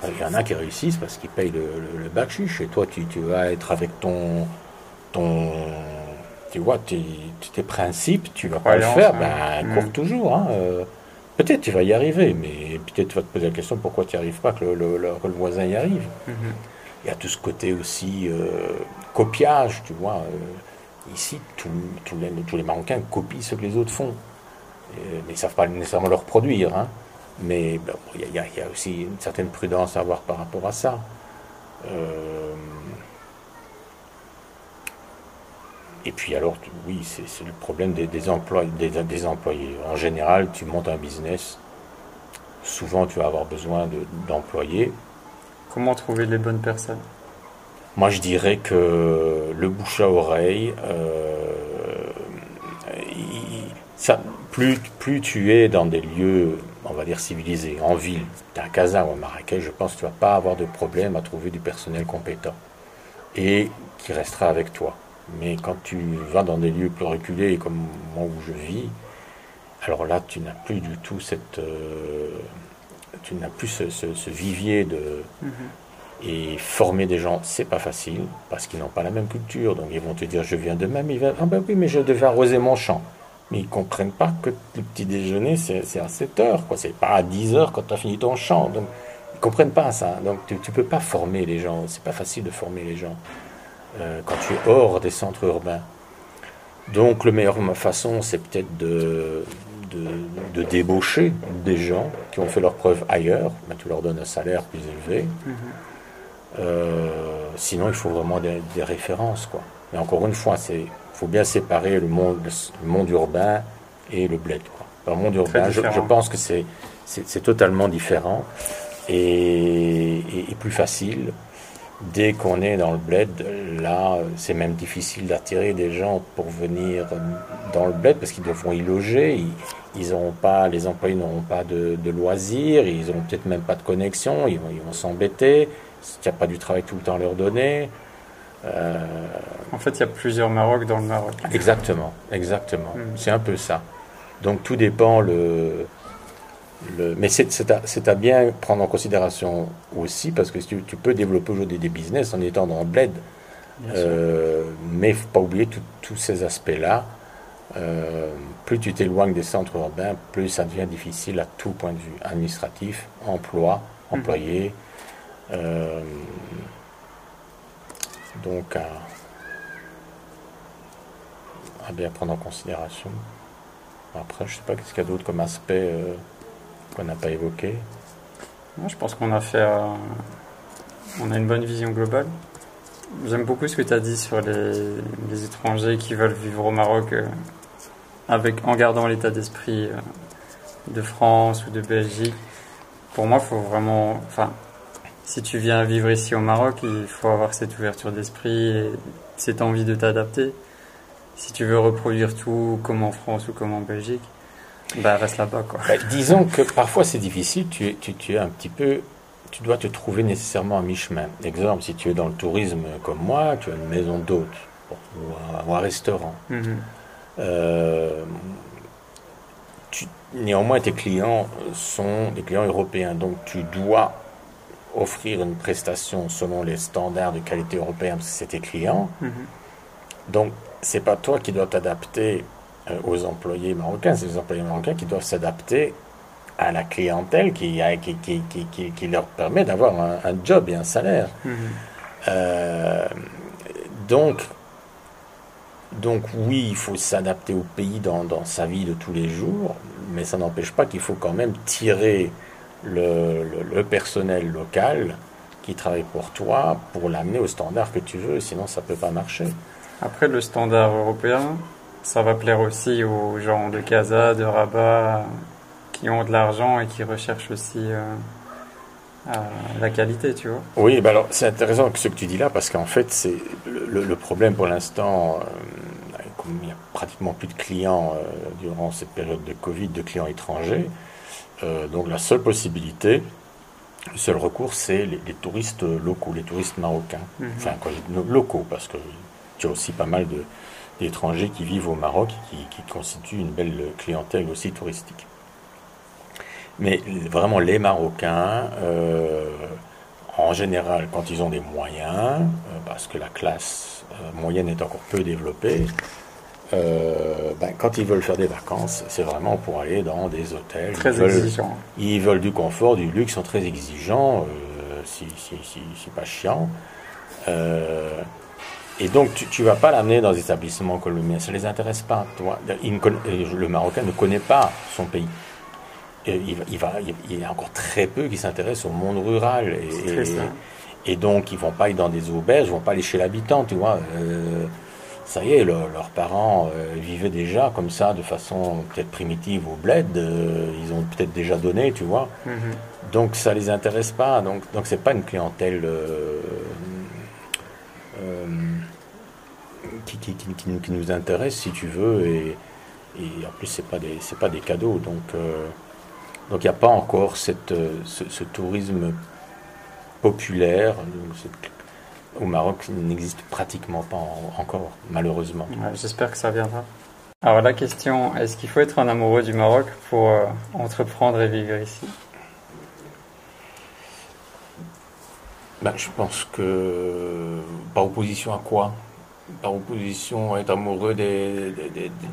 Il y en a qui réussissent parce qu'ils payent le, le, et toi, tu, vas être avec ton, ton tu vois, tes, tes principes, tu vas pas le faire, ben, hmm. cours toujours. Hein, euh. Peut-être tu vas y arriver, mais peut-être tu vas te poser la question pourquoi tu n'y arrives pas, que le, voisin y arrive. Mhm. Il y a tout ce côté aussi euh, copiage, tu vois. Euh, ici, tous les, Marocains copient ce que les autres font. mais ils ne savent pas nécessairement leur produire. Hein. Mais il y, a aussi une certaine prudence à avoir par rapport à ça. Euh, Et puis alors, oui, c'est le problème des, des, des, employés. En général, tu montes un business, souvent tu vas avoir besoin d'employés. Comment trouver les bonnes personnes? Moi, je dirais que le bouche à oreille, euh, ça, plus, plus tu es dans des lieux, on va dire civilisés, en ville, tu à Casa ou à Marrakech, je pense que tu ne vas pas avoir de problème à trouver du personnel compétent et qui restera avec toi. Mais quand tu vas dans des lieux plus reculés, comme moi où je vis, alors là, tu n'as plus du tout cette. Euh, tu n'as plus ce, vivier de. Mhm. Et former des gens, c'est pas facile, parce qu'ils n'ont pas la même culture. Donc ils vont te dire Je viens de même, ils vont Ah ben oui, mais je devais arroser mon champ. Mais ils ne comprennent pas que le petit déjeuner, c'est à 7 heures, quoi. C'est pas à 10 heures quand tu as fini ton champ. Donc ils ne comprennent pas ça. Donc tu ne peux pas former les gens. C'est pas facile de former les gens. Euh, quand tu es hors des centres urbains. Donc, la meilleure façon, c'est peut-être de, de, débaucher des gens qui ont fait leurs preuves ailleurs. mais tu leur donnes un salaire plus élevé. Mhm. Euh, sinon, il faut vraiment des, références. Quoi. Mais encore une fois, il faut bien séparer le monde, le monde urbain et le bled. Quoi. le monde urbain, je, pense que c'est, totalement différent et, et plus facile dès qu'on est dans le bled, là, c'est même difficile d'attirer des gens pour venir dans le bled parce qu'ils devront y loger. Ils, pas, les employés n'auront pas de, loisirs, ils n'auront peut-être même pas de connexion, ils vont, s'embêter. Il n'y a pas du travail tout le temps à leur donner. Euh, en fait, il y a plusieurs Maroc dans le Maroc. Exactement, exactement. Hmm. C'est un peu ça. Donc tout dépend le, mais c'est à, bien prendre en considération aussi, parce que tu, peux développer aujourd'hui des business en étant dans le bled. Euh, mais il ne faut pas oublier tous ces aspects-là. Euh, plus tu t'éloignes des centres urbains, plus ça devient difficile à tout point de vue administratif, emploi, mhm. employé. Euh, donc à, bien prendre en considération. Après, je ne sais pas qu'est-ce qu'il y a d'autre comme aspect qu'on n'a pas évoqué Je pense qu'on a fait. on a une bonne vision globale. J'aime beaucoup ce que tu as dit sur les, étrangers qui veulent vivre au Maroc euh, avec, en gardant l'état d'esprit euh, de France ou de Belgique. Pour moi, il faut vraiment. Enfin, si tu viens vivre ici au Maroc, il faut avoir cette ouverture d'esprit et cette envie de t'adapter. Si tu veux reproduire tout comme en France ou comme en Belgique, bah reste là-bas quoi. Bah, disons que parfois c'est difficile, tu, tu, tu es un petit peu tu dois te trouver nécessairement à mi-chemin. Exemple, si tu es dans le tourisme comme moi, tu as une maison d'hôte ou, un restaurant. Mhm. Euh, néanmoins, tes clients sont des clients européens, donc tu dois offrir une prestation selon les standards de qualité européens parce que c'est tes clients. Mhm. Donc, c'est pas toi qui dois t'adapter aux employés marocains, c'est les employés marocains qui doivent s'adapter à la clientèle qui, qui, qui, qui leur permet d'avoir un, job et un salaire. Mhm. Euh, donc, donc oui, il faut s'adapter au pays dans, dans, sa vie de tous les jours, mais ça n'empêche pas qu'il faut quand même tirer le, le, personnel local qui travaille pour toi pour l'amener au standard que tu veux, sinon ça ne peut pas marcher. Après, le standard européen, ça va plaire aussi aux gens de Casa, de Rabat, qui ont de l'argent et qui recherchent aussi euh, euh, la qualité, tu vois. Oui, ben alors c'est intéressant ce que tu dis là parce qu'en fait, c'est le, problème pour l'instant, euh, comme il n'y a pratiquement plus de clients durant cette période de Covid, de clients étrangers, donc la seule possibilité, le seul recours, c'est les, touristes locaux, les touristes marocains. Mhm. Enfin, locaux, parce que tu as aussi pas mal d'étrangers qui vivent au Maroc et qui, qui constituent une belle clientèle aussi touristique. Mais vraiment, les Marocains, euh, en général, quand ils ont des moyens, euh, parce que la classe euh, moyenne est encore peu développée, ben, quand ils veulent faire des vacances, c'est vraiment pour aller dans des hôtels. Très ils exigeants. Veulent, ils veulent du confort, du luxe, sont très exigeants, si, si, si, pas chiant. Et donc, tu ne vas pas l'amener dans des établissements mien, ça ne les intéresse pas. Toi. le Marocain ne connaît pas son pays il, il, va, il, y a encore très peu qui s'intéressent au monde rural. Et, et, donc, ils vont pas aller dans des auberges, ils vont pas aller chez l'habitant, tu vois. Euh, ça y est, leurs parents euh, vivaient déjà comme ça, de façon peut-être primitive au bled. Euh, ils ont peut-être déjà donné, tu vois. Mm-hmm. Donc, ça les intéresse pas. Donc, donc c'est pas une clientèle qui, qui, qui, qui, nous intéresse, si tu veux. Et, et en plus, c'est pas des, pas des cadeaux. Donc, donc il n'y a pas encore cette, euh, ce, tourisme populaire au Maroc qui n'existe pratiquement pas encore, malheureusement. J'espère que ça viendra. Alors la question, est-ce qu'il faut être un amoureux du Maroc pour euh, entreprendre et vivre ici? Ben, Je pense que par opposition à quoi? Par opposition être amoureux des,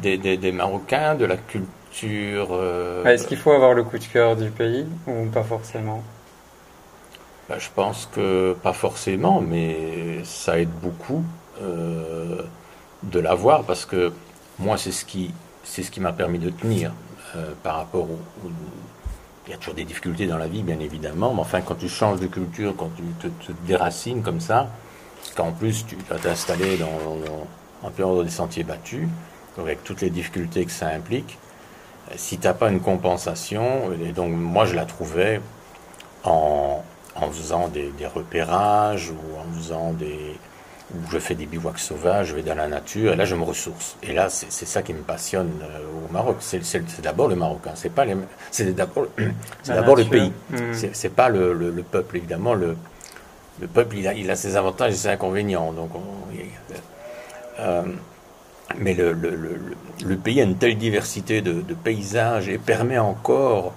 des, des, des Marocains, de la culture euh, Est-ce qu'il faut avoir le coup de cœur du pays ou pas forcément? Bah, Je pense que pas forcément, mais ça aide beaucoup euh, de l'avoir parce que moi, c'est ce qui, c'est ce qui m'a permis de tenir euh, par rapport au, Il y a toujours des difficultés dans la vie, bien évidemment, mais enfin, quand tu changes de culture, quand tu te, déracines comme ça, qu'en plus tu vas t'installer dans, dans, en plein des sentiers battus, avec toutes les difficultés que ça implique, si tu n'as pas une compensation, et donc moi je la trouvais en, en faisant des, repérages ou en faisant des. où je fais des bivouacs sauvages, je vais dans la nature, et là je me ressource. Et là, c'est ça qui me passionne euh, au Maroc. C'est d'abord le Maroc, hein. c'est d'abord, le pays. Mmh. C'est pas le, le, peuple évidemment. Le, le peuple, il a, il a ses avantages et ses inconvénients. Donc, euh, mais le, le, le, le, pays a une telle diversité de, de paysages et permet encore.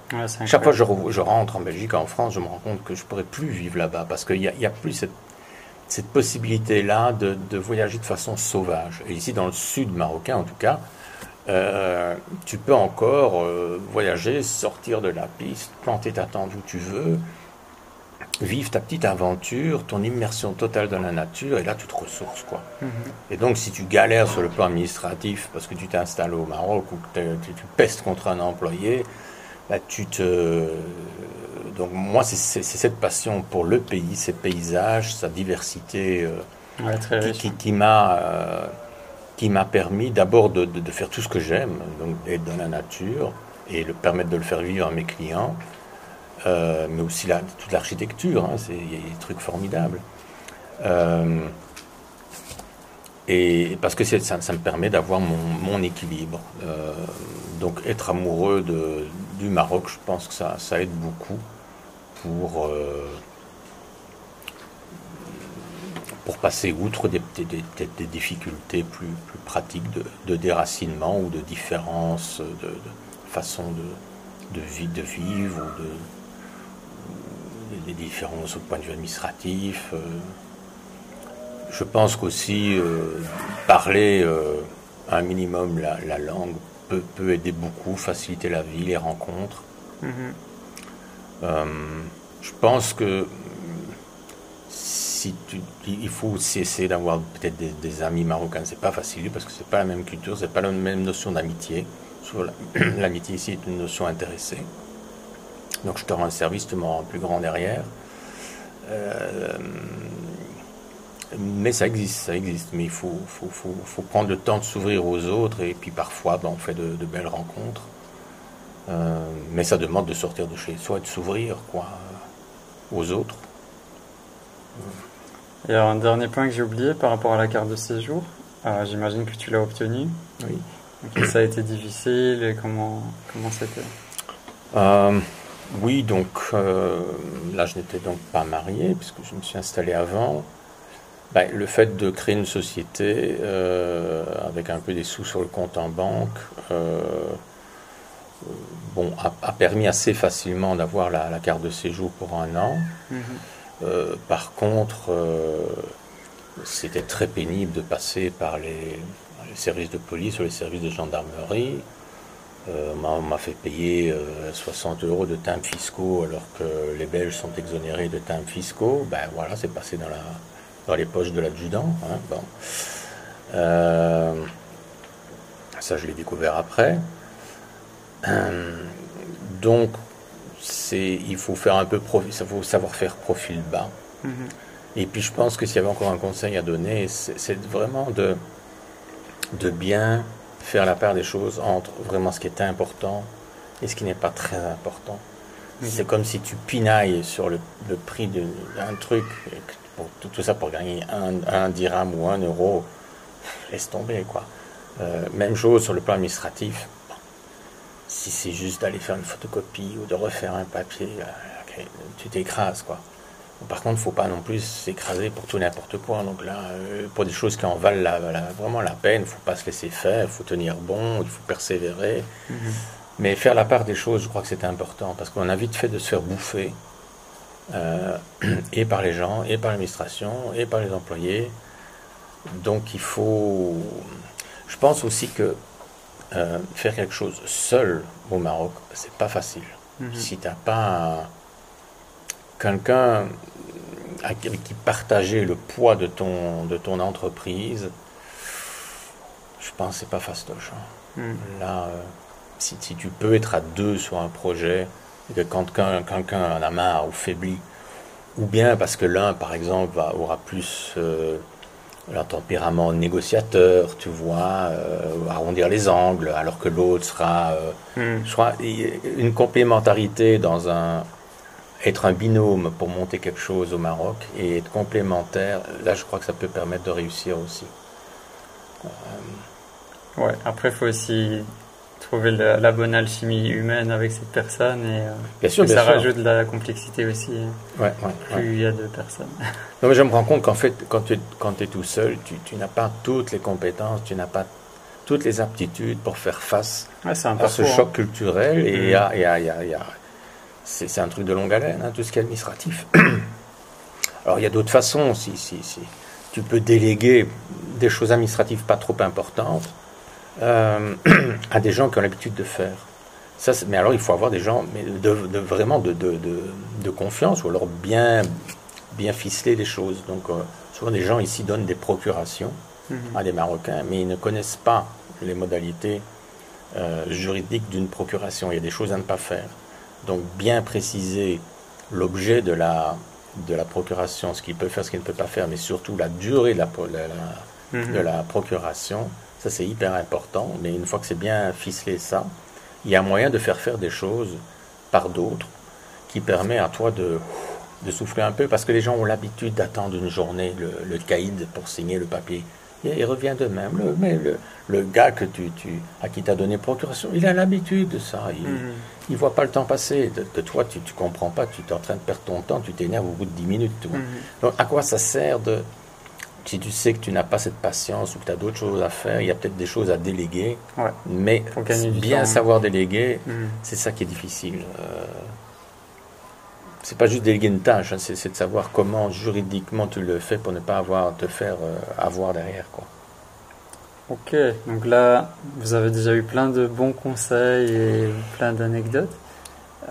chaque fois que je, je, rentre en Belgique, en France, je me rends compte que je pourrais plus vivre là-bas parce qu'il n'y a, a, plus cette, cette possibilité-là de, de, voyager de façon sauvage. Et ici, dans le sud marocain, en tout cas, euh, tu peux encore euh, voyager, sortir de la piste, planter ta tente où tu veux, vivre ta petite aventure, ton immersion totale dans la nature, et là tu te ressources quoi. Mhm. Et donc si tu galères sur le plan administratif parce que tu t'installes au Maroc ou que tu, pestes contre un employé, bah, tu te donc moi c'est cette passion pour le pays, ses paysages, sa diversité euh, qui, qui, m'a euh, qui m'a permis d'abord de, de, faire tout ce que j'aime, donc d'être dans la nature et le permettre de le faire vivre à mes clients euh, mais aussi la, toute l'architecture, hein, des trucs formidables. et parce que ça, me permet d'avoir mon, équilibre. donc être amoureux de, du Maroc, je pense que ça, ça aide beaucoup pour pour passer outre des, des, difficultés plus, plus pratiques de, déracinement ou de différence de, façon de, vie, de vivre ou de des différences au point de vue administratif. Euh. Je pense qu'aussi euh, parler euh, un minimum la, langue peut, peut, aider beaucoup, faciliter la vie, les rencontres. Mm-hmm. je pense que il faut aussi essayer d'avoir peut-être des, amis marocains. C'est pas facile parce que c'est pas la même culture, c'est pas la même notion d'amitié. L'amitié ici est une notion intéressée. Donc je te rends un service, tu m'en rends plus grand derrière. Euh, mais ça existe, ça existe. Mais il faut, faut, prendre le temps de s'ouvrir aux autres et puis parfois ben, on fait de, belles rencontres. Euh, mais ça demande de sortir de chez soi et de s'ouvrir quoi aux autres. Il y a un dernier point que j'ai oublié par rapport à la carte de séjour. J'imagine que tu l'as obtenue. Oui. ça a été difficile et comment comment c'était? Euh, Oui, donc euh, là je n'étais donc pas marié puisque je me suis installé avant. Ben, le fait de créer une société euh, avec un peu des sous sur le compte en banque, bon, a, permis assez facilement d'avoir la, carte de séjour pour un an. Mhm. Euh, par contre, euh, c'était très pénible de passer par les, services de police ou les services de gendarmerie. Euh, on m'a fait payer 60 euros de timbres fiscaux alors que les Belges sont exonérés de timbres fiscaux. Ben voilà, c'est passé dans, la, dans les poches de l'adjudant. Hein, bon. ça, je l'ai découvert après. donc, c'est il faut faire un peu profil, il faut savoir faire profil bas. Mhm. Et puis je pense que s'il y avait encore un conseil à donner, c'est vraiment de, de bien faire la part des choses entre vraiment ce qui est important et ce qui n'est pas très important. Mhm. C'est comme si tu pinailles sur le, prix d'un truc, pour, tout, ça pour gagner un, un, dirham ou un euro, laisse tomber quoi. Euh, même chose sur le plan administratif si c'est juste d'aller faire une photocopie ou de refaire un papier, euh, tu t'écrases quoi. Par contre, il ne faut pas non plus s'écraser pour tout n'importe quoi. Donc là, euh, pour des choses qui en valent vraiment la peine, il ne faut pas se laisser faire, il faut tenir bon, il faut persévérer. Mhm. Mais faire la part des choses, je crois que c'est important, parce qu'on a vite fait de se faire bouffer, euh, et par les gens, et par l'administration, et par les employés. Donc il faut... Je pense aussi que euh, faire quelque chose seul au Maroc, c'est pas facile. Mhm. Si tu n'as pas quelqu'un qui partager le poids de ton, de ton entreprise, je pense que c'est pas fastoche. Hein. Mhm. Là, euh, si, si, tu peux être à deux sur un projet, et que quand quelqu'un en a marre ou faiblit, ou bien parce que l'un, par exemple, va, aura plus euh, un tempérament négociateur, tu vois, euh, arrondir les angles, alors que l'autre sera, euh, hmm. je crois, une complémentarité dans un, être un binôme pour monter quelque chose au Maroc et être complémentaire, là je crois que ça peut permettre de réussir aussi. Euh, ouais, après il faut aussi trouver la, bonne alchimie humaine avec cette personne et euh, bien sûr, ça rajoute de la complexité aussi. Ouais, plus il y a deux personnes. Non, mais je me rends compte qu'en fait, quand tu, quand es tout seul, tu, tu n'as pas toutes les compétences, tu n'as pas toutes les aptitudes pour faire face à ce choc hein. culturel. Et a, y a, y a, c'est un truc de longue haleine, hein, tout ce qui est administratif. Alors il y a d'autres façons, si, si, si. Tu peux déléguer des choses administratives pas trop importantes euh, à des gens qui ont l'habitude de faire. Ça, mais alors il faut avoir des gens mais de, vraiment de, de, de, confiance ou alors bien, bien ficeler les choses. Donc euh, souvent des gens ici donnent des procurations mhm. à des Marocains, mais ils ne connaissent pas les modalités euh, juridiques d'une procuration. Il y a des choses à ne pas faire. Donc bien préciser l'objet de la, de la procuration, ce qu'il peut faire, ce qu'il ne peut pas faire, mais surtout la durée de la, de la mhm. procuration ça, c'est hyper important. Mais une fois que c'est bien ficelé, ça, il y a moyen de faire faire des choses par d'autres qui permet à toi de, de souffler un peu, parce que les gens ont l'habitude d'attendre une journée, le, le caïd, pour signer le papier. Il revient de même. Le, mais le, le gars que tu, tu, à qui tu as donné procuration, il a l'habitude de ça. Il ne voit pas le temps passer. De, toi, tu ne comprends pas, tu es en train de perdre ton temps, tu t'énerves au bout de 10 minutes. Donc, à quoi ça sert de. Si tu sais que tu n'as pas cette patience ou que tu as d'autres choses à faire, il y a peut-être des choses à déléguer. Mais bien savoir déléguer, c'est ça qui est difficile. Euh, c'est pas juste déléguer une tâche, hein, c'est de savoir comment juridiquement tu le fais pour ne pas avoir te faire euh, avoir derrière quoi. Ok, donc là vous avez déjà eu plein de bons conseils et plein d'anecdotes.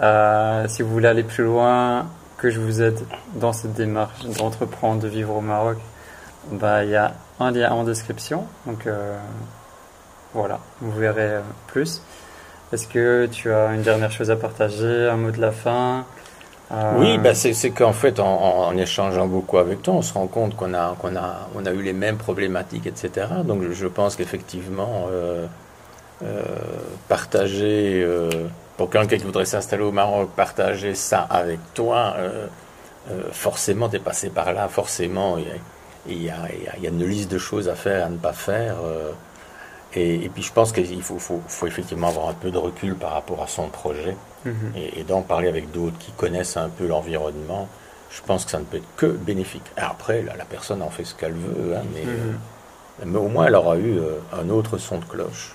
Euh, si vous voulez aller plus loin, que je vous aide dans cette démarche d'entreprendre, de vivre au Maroc, bah il y a un lien en description. Donc euh, voilà, vous verrez plus. Est-ce que tu as une dernière chose à partager, un mot de la fin? Oui, ben c'est qu'en fait, en, échangeant beaucoup avec toi, on se rend compte qu'on a, qu'on a, on a eu les mêmes problématiques, etc. Donc je, pense qu'effectivement, euh, euh, partager, euh, pour quelqu'un qui voudrait s'installer au Maroc, partager ça avec toi, forcément, tu es passé par là, forcément, il y, a, y, y, a, une liste de choses à faire, à ne pas faire. Et, puis je pense qu'il faut, faut, faut, effectivement avoir un peu de recul par rapport à son projet mhm. et, d'en parler avec d'autres qui connaissent un peu l'environnement. Je pense que ça ne peut être que bénéfique. après, la personne en fait ce qu'elle veut, hein, mais, mhm. euh, mais, au moins elle aura eu euh, un autre son de cloche.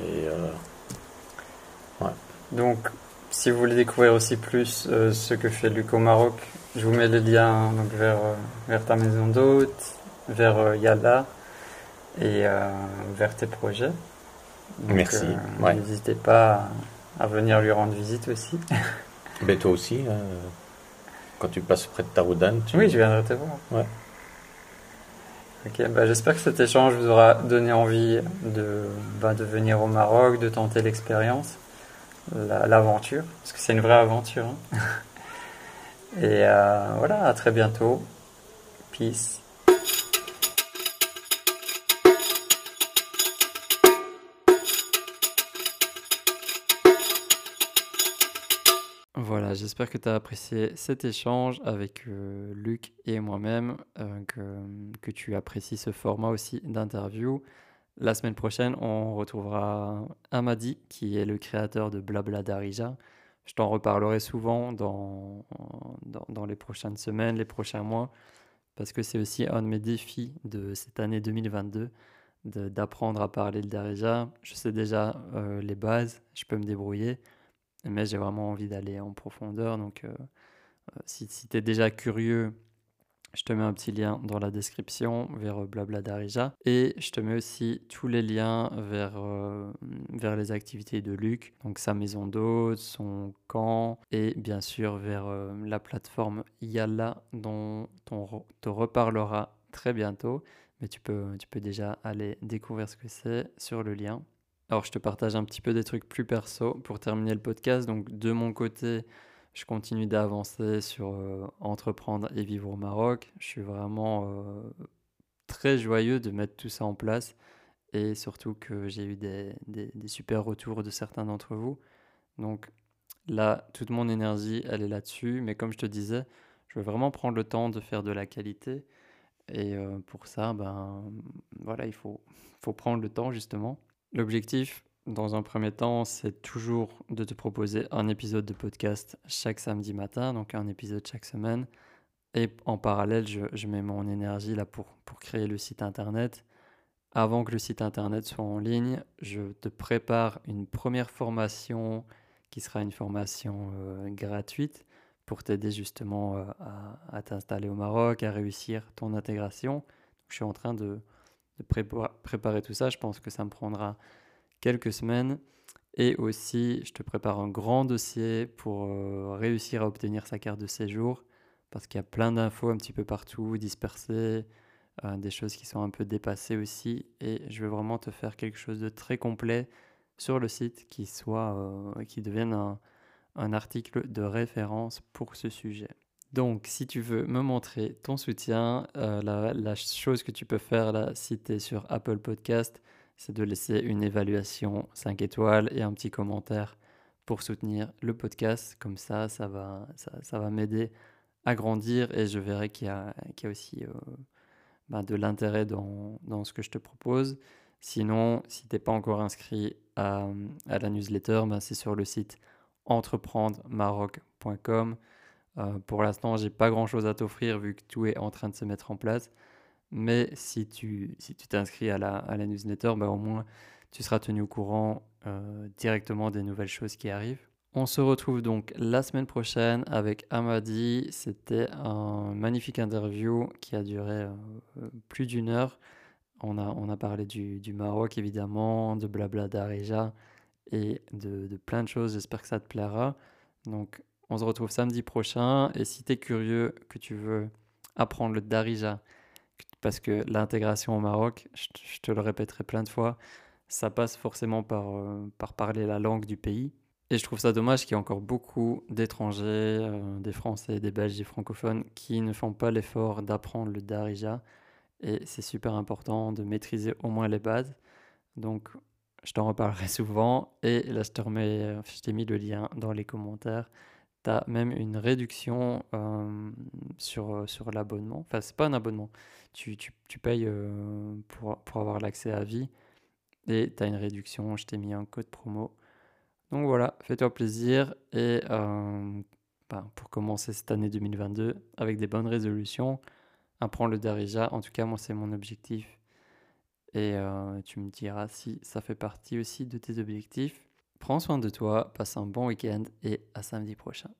Et, euh, Donc, si vous voulez découvrir aussi plus ce que fait Luc au Maroc, je vous mets le lien donc, vers, vers ta maison d'hôte, vers Yalla et vers tes projets. Merci. N'hésitez pas à, venir lui rendre visite aussi. Mais toi aussi, hein, quand tu passes près de Taroudan. Tu... Oui, je viendrai te voir. Ouais. Ok, bah, j'espère que cet échange vous aura donné envie de, bah, de venir au Maroc, de tenter l'expérience, l'aventure, parce que c'est une vraie aventure. Hein. Et euh, voilà, à très bientôt. Peace. J'espère que tu as apprécié cet échange avec euh, Luc et moi-même, euh, que, tu apprécies ce format aussi d'interview. La semaine prochaine, on retrouvera Amadi, qui est le créateur de Blabla Darija. Je t'en reparlerai souvent dans, les prochaines semaines, les prochains mois, parce que c'est aussi un de mes défis de cette année 2022, d'apprendre à parler le Darija. Je sais déjà euh, les bases, je peux me débrouiller mais j'ai vraiment envie d'aller en profondeur. Donc, euh, euh, si, si tu es déjà curieux, je te mets un petit lien dans la description vers euh, Blabla Darija. Et je te mets aussi tous les liens vers, vers les activités de Luc, donc sa maison d'hôte, son camp, et bien sûr vers la plateforme Yalla dont on te reparlera très bientôt. Mais tu peux, tu peux déjà aller découvrir ce que c'est sur le lien. Alors, je te partage un petit peu des trucs plus perso pour terminer le podcast. Donc, de mon côté, je continue d'avancer sur euh, entreprendre et vivre au Maroc. Je suis vraiment euh, très joyeux de mettre tout ça en place et surtout que j'ai eu des, super retours de certains d'entre vous. Donc, là, toute mon énergie, elle est là-dessus. Mais comme je te disais, je veux vraiment prendre le temps de faire de la qualité. Et euh, pour ça, ben voilà, il faut prendre le temps justement. L'objectif, dans un premier temps, c'est toujours de te proposer un épisode de podcast chaque samedi matin, donc un épisode chaque semaine. Et en parallèle, je, mets mon énergie là pour, créer le site internet. Avant que le site internet soit en ligne, je te prépare une première formation qui sera une formation euh, gratuite pour t'aider justement euh, à, t'installer au Maroc, à réussir ton intégration. je suis en train de, de préparer tout ça. Je pense que ça me prendra quelques semaines. Et aussi, je te prépare un grand dossier pour euh, réussir à obtenir sa carte de séjour, parce qu'il y a plein d'infos un petit peu partout, dispersées, euh, des choses qui sont un peu dépassées aussi. Et je veux vraiment te faire quelque chose de très complet sur le site qui, soit, euh, qui devienne un article de référence pour ce sujet. Donc, si tu veux me montrer ton soutien, euh, la, chose que tu peux faire là, si tu es sur Apple Podcast, c'est de laisser une évaluation 5 étoiles et un petit commentaire pour soutenir le podcast. Comme ça, ça va, m'aider à grandir et je verrai qu'il y, a, aussi euh, bah, de l'intérêt dans, ce que je te propose. Sinon, si tu n'es pas encore inscrit à, la newsletter, bah, c'est sur le site entreprendre-maroc.com. Euh, pour l'instant, j'ai pas grand chose à t'offrir vu que tout est en train de se mettre en place. Mais si tu si tu t'inscris à la, à la newsletter, bah, au moins tu seras tenu au courant euh, directement des nouvelles choses qui arrivent. On se retrouve donc la semaine prochaine avec Amadi. C'était un magnifique interview qui a duré euh, plus d'une heure. On a, on a parlé du, du Maroc évidemment, de Blabla d'Areja et de, de, plein de choses. J'espère que ça te plaira. Donc on se retrouve samedi prochain. Et si tu es curieux, que tu veux apprendre le Darija, parce que l'intégration au Maroc, je, te le répéterai plein de fois, ça passe forcément par, euh, par parler la langue du pays. Et je trouve ça dommage qu'il y ait encore beaucoup d'étrangers, euh, des Français, des Belges, des francophones qui ne font pas l'effort d'apprendre le Darija. Et c'est super important de maîtriser au moins les bases. Donc, je t'en reparlerai souvent. Et là, je je t'ai mis le lien dans les commentaires tu as même une réduction sur, sur l'abonnement. Enfin, c'est pas un abonnement. Tu, tu, tu payes pour, pour avoir l'accès à vie et tu as une réduction. Je t'ai mis un code promo. Donc voilà, fais-toi plaisir et ben, pour commencer cette année 2022 avec des bonnes résolutions, apprends le Darija. En tout cas, moi, c'est mon objectif. Et tu me diras si ça fait partie aussi de tes objectifs. Prends soin de toi, passe un bon week-end et à samedi prochain.